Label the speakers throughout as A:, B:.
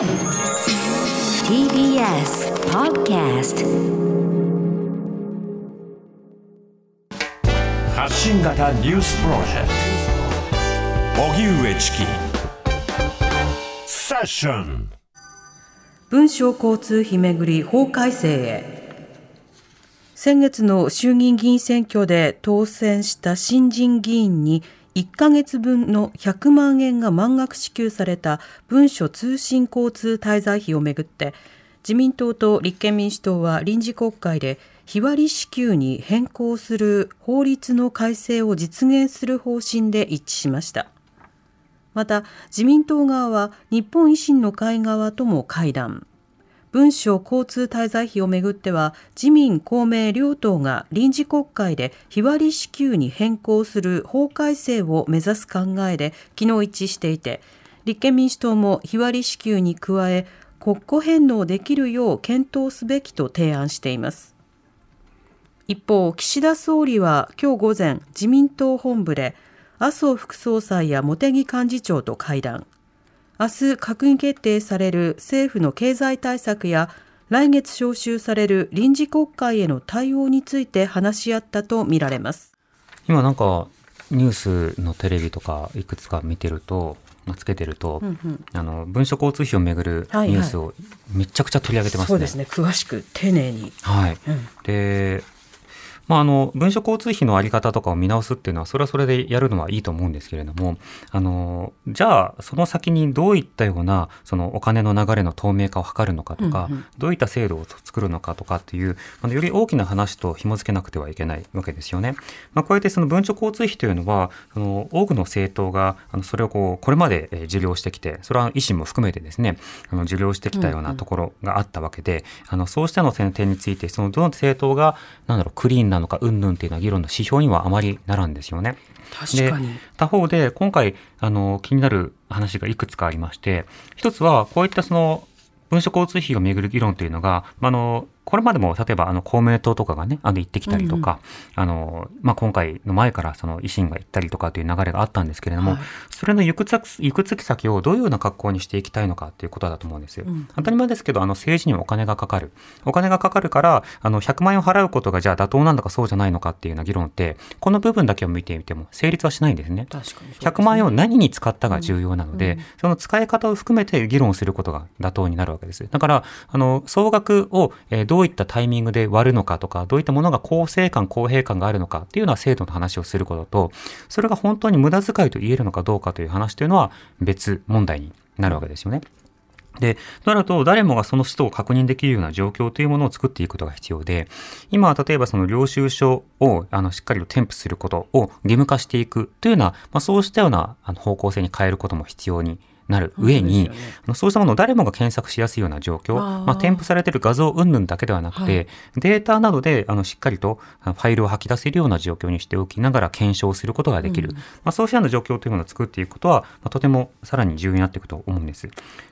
A: TBS Podcast
B: 発信型ニュースプロジェクト。荻上チキ。セッション。
C: 文書交通費めぐり法改正へ。先月の衆議院議員選挙で当選した新人議員に1ヶ月分の100万円が満額支給された文書通信交通滞在費をめぐって自民党と立憲民主党は臨時国会で日割り支給に変更する法律の改正を実現する方針で一致しました。また自民党側は日本維新の会側とも会談。文書交通滞在費をめぐっては自民公明両党が臨時国会で日割り支給に変更する法改正を目指す考えで昨日一致していて立憲民主党も日割り支給に加え国庫返納できるよう検討すべきと提案しています。一方岸田総理は今日午前自民党本部で麻生副総裁や茂木幹事長と会談。明日閣議決定される政府の経済対策や来月召集される臨時国会への対応について話し合ったとみられます。
D: 今なんかニュースのテレビとかいくつか見てるとつけてると、うんうん、あの文書交通費をめぐるニュースをめちゃくちゃ取り上げてますね。
C: はいはい、そうですね。詳しく丁寧に。
D: はい、うん、でまあ、あの文書交通費の在り方とかを見直すっていうのはそれはそれでやるのはいいと思うんですけれどもあのじゃあその先にどういったようなそのお金の流れの透明化を図るのかとか、うんうん、どういった制度を作るのかとかっていうあのより大きな話と紐付けなくてはいけないわけですよね。まあ、こうやってその文書交通費というのはその多くの政党があのそれをこうこれまで受領してきてそれは維新も含めてですねあの受領してきたようなところがあったわけで、うんうん、あのそうしたの点についてそのどの政党がなんだろうクリーンなのかうんぬんっていうのは議論の指標にはあまりならんですよね。
C: 確かに。
D: 他方で今回あの気になる話がいくつかありまして一つはこういったその文書交通費をめぐる議論というのが、あのこれまでも例えばあの公明党とかがね、あの行ってきたりとか、うん、あのまあ、今回の前からその維新が行ったりとかという流れがあったんですけれども、はい、それの行く行くき先をどういうような格好にしていきたいのかということだと思うんですよ。うん、当たり前ですけど、あの政治にもお金がかかる。お金がかかるから、あの100万円を払うことがじゃあ妥当なのかそうじゃないのかっていうような議論って、この部分だけを見てみても成立はしないんですね。
C: 確かに、ね、
D: 100万円を何に使ったが重要なので、うん、その使い方を含めて議論することが妥当になるわけです。だから、あの総額を、えどうういったタイミングで割るのかとか、どういったものが公正感、公平感があるのかっていうのは制度の話をすることと、それが本当に無駄遣いと言えるのかどうかという話というのは別問題になるわけですよね。で、となると、誰もがその使途を確認できるような状況というものを作っていくことが必要で、今は例えばその領収書をあのしっかりと添付することを義務化していくというような、まあ、そうしたような方向性に変えることも必要になる上に、ね,、そうしたものを誰もが検索しやすいような状況、あまあ、添付されている画像云々だけではなくて、はい、データなどであのしっかりとファイルを吐き出せるような状況にしておきながら検証することができる、うん、まあ、そうしたような状況というものを作っていくことは、まあ、とてもさらに重要になっていくと思うんです。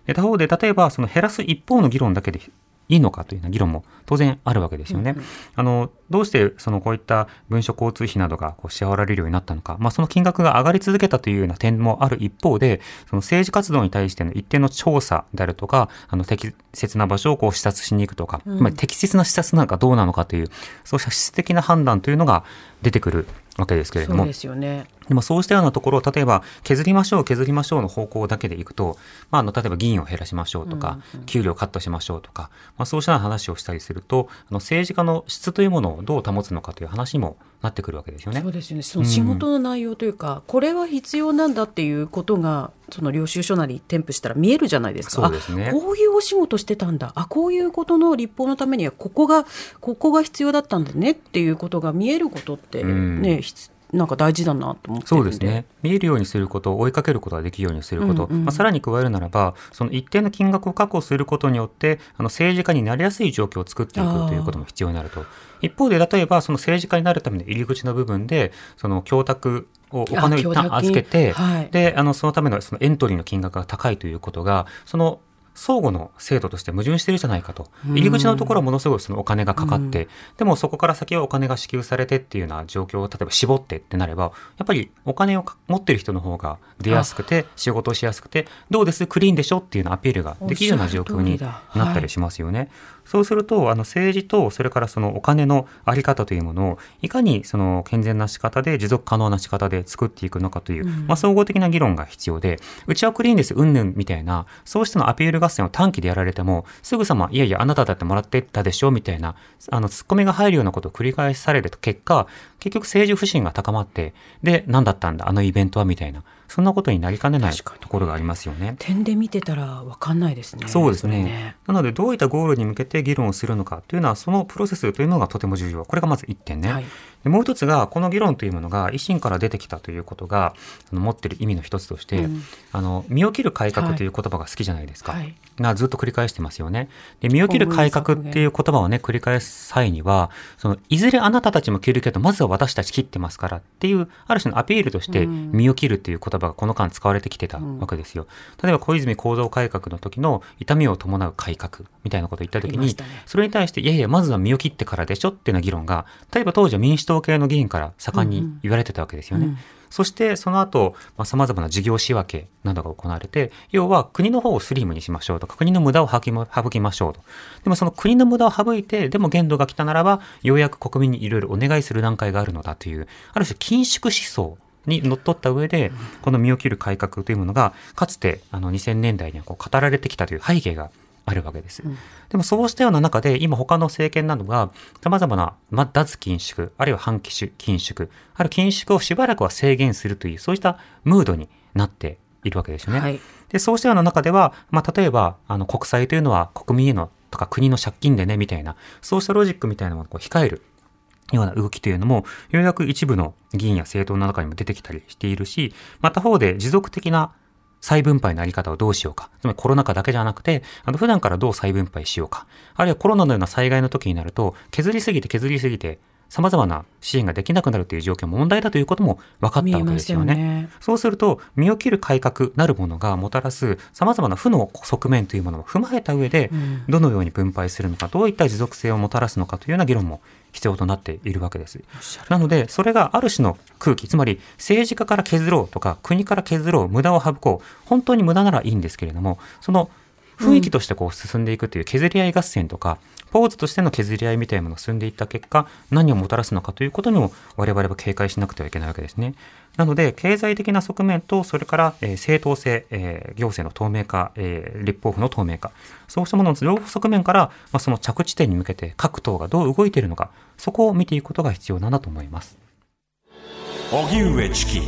D: で他方で例えばその減らす一方の議論だけでいいのかというような議論も当然あるわけですよね。うんうん、あのどうしてそのこういった文書交通費などがこう支払われるようになったのか、まあ、その金額が上がり続けたというような点もある一方で、その政治活動に対しての一定の調査であるとか、あの適切な場所をこう視察しに行くとか、うん、まあ、適切な視察なのかどうなのかという、そうした質的な判断というのが出てくるわけですけれども。
C: そうですよね。
D: でもそうしたようなところを例えば削りましょう削りましょうの方向だけでいくと、まあ、あの例えば議員を減らしましょうとか、うんうん、給料カットしましょうとか、まあ、そうした話をしたりするとあの政治家の質というものをどう保つのかという話にもなってくるわけですよね。
C: そうですよねその仕事の内容というか、うん、これは必要なんだっていうことがその領収書なり添付したら見えるじゃないですか。
D: ですね。
C: こういうお仕事してたんだ。あこういうことの立法のためにはここがここが必要だったんだねっていうことが見えることってね、うんなんか大事だなと思って
D: そうですね。見えるようにすること追いかけることができるようにすること、うんうん、まあ、さらに加えるならばその一定の金額を確保することによってあの政治家になりやすい状況を作っていくということも必要になると。一方で例えばその政治家になるための入り口の部分でその供託をお金を一旦預けて、はい、であのそのためのそのエントリーの金額が高いということがその相互の制度として矛盾してるじゃないかと。入り口のところはものすごいそのお金がかかって、でもそこから先はお金が支給されてっていうような状況を例えば絞ってってなれば、やっぱりお金を持ってる人の方が出やすくて、仕事をしやすくて、どうです？クリーンでしょ？っていうアピールができるような状況になったりしますよね。そうすると、あの政治とそれからそのお金のあり方というものを、いかにその健全な仕方で持続可能な仕方で作っていくのかという、まあ総合的な議論が必要で、うちはクリーンです、うんぬんみたいな、そうしたのアピール合戦を短期でやられても、すぐさま、いやいや、あなただってもらってたでしょみたいな、あの、突っ込みが入るようなことを繰り返される結果、結局政治不信が高まって、で、何だったんだ、あのイベントはみたいな、そんなことになりかねないところがありますよね。
C: 点で見てたら分かんないですね。
D: そうですね。
C: ね
D: なので、どういったゴールに向けて議論をするのかというのは、そのプロセスというのがとても重要。これがまず1点ね。
C: はい
D: でもう一つが、この議論というものが維新から出てきたということが、持っている意味の一つとして、
C: うん。
D: あの、身を切る改革という言葉が好きじゃないですか。
C: はい。
D: がずっと繰り返してますよね。で、身を切る改革っていう言葉をね、繰り返す際には、その、いずれあなたたちも切るけど、まずは私たち切ってますからっていう、ある種のアピールとして、
C: うん。
D: 身を切るっていう言葉がこの間使われてきてたわけですよ。例えば、小泉構造改革の時の痛みを伴う改革みたいなことを言った時に、
C: ね。
D: それに対して、いやいや、まずは身を切ってからでしょっていうような議論が、例えば当時は民主党系の議員から盛んに言われてたわけですよね。
C: うん
D: そしてその後、まあ、様々な事業仕分けなどが行われて、要は国の方をスリムにしましょうとか、国の無駄を省きま省きましょうと。でもその国の無駄を省いて、でも限度が来たならば、ようやく国民にいろいろお願いする段階があるのだという、ある種緊縮思想にのっとった上で、この身を切る改革というものが、かつてあの2000年代にはこう語られてきたという背景があるわけです。でもそうしたような中で、今他の政権などが様々な、まあ、脱緊縮、あるいは反緊縮、あるいは緊縮をしばらくは制限するという、そうしたムードになっているわけですよね。
C: はい
D: で、そうしたような中では、まあ、例えば、あの、国債というのは国民へのとか国の借金でね、みたいな、そうしたロジックみたいなものを控えるような動きというのも、ようやく一部の議員や政党の中にも出てきたりしているし、また方で持続的な再分配のあり方をどうしようか。つまりコロナ禍だけじゃなくて、あの普段からどう再分配しようか。あるいはコロナのような災害の時になると、削りすぎて削りすぎて、様々な支援ができなくなるという状況も問題だということも分かったわけですよね。
C: よね
D: そうすると、身を切る改革なるものがもたらす様々な負の側面というものを踏まえた上で
C: うん、
D: どのように分配するのか、どういった持続性をもたらすのかというような議論も必要となっているわけです。なので、それがある種の空気、つまり政治家から削ろうとか、国から削ろう、無駄を省こう、本当に無駄ならいいんですけれども、その雰囲気としてこう進んでいくという削り合い合戦とか、ポーズとしての削り合いみたいなものが進んでいった結果、何をもたらすのかということにも我々は警戒しなくてはいけないわけですね。なので、経済的な側面と、それから、えー正当性、えー行政の透明化、えー立法府の透明化、そうしたものの両側面から、まあ、その着地点に向けて各党がどう動いているのか、そこを見ていくことが必要なんだと思います。
B: 荻上チキ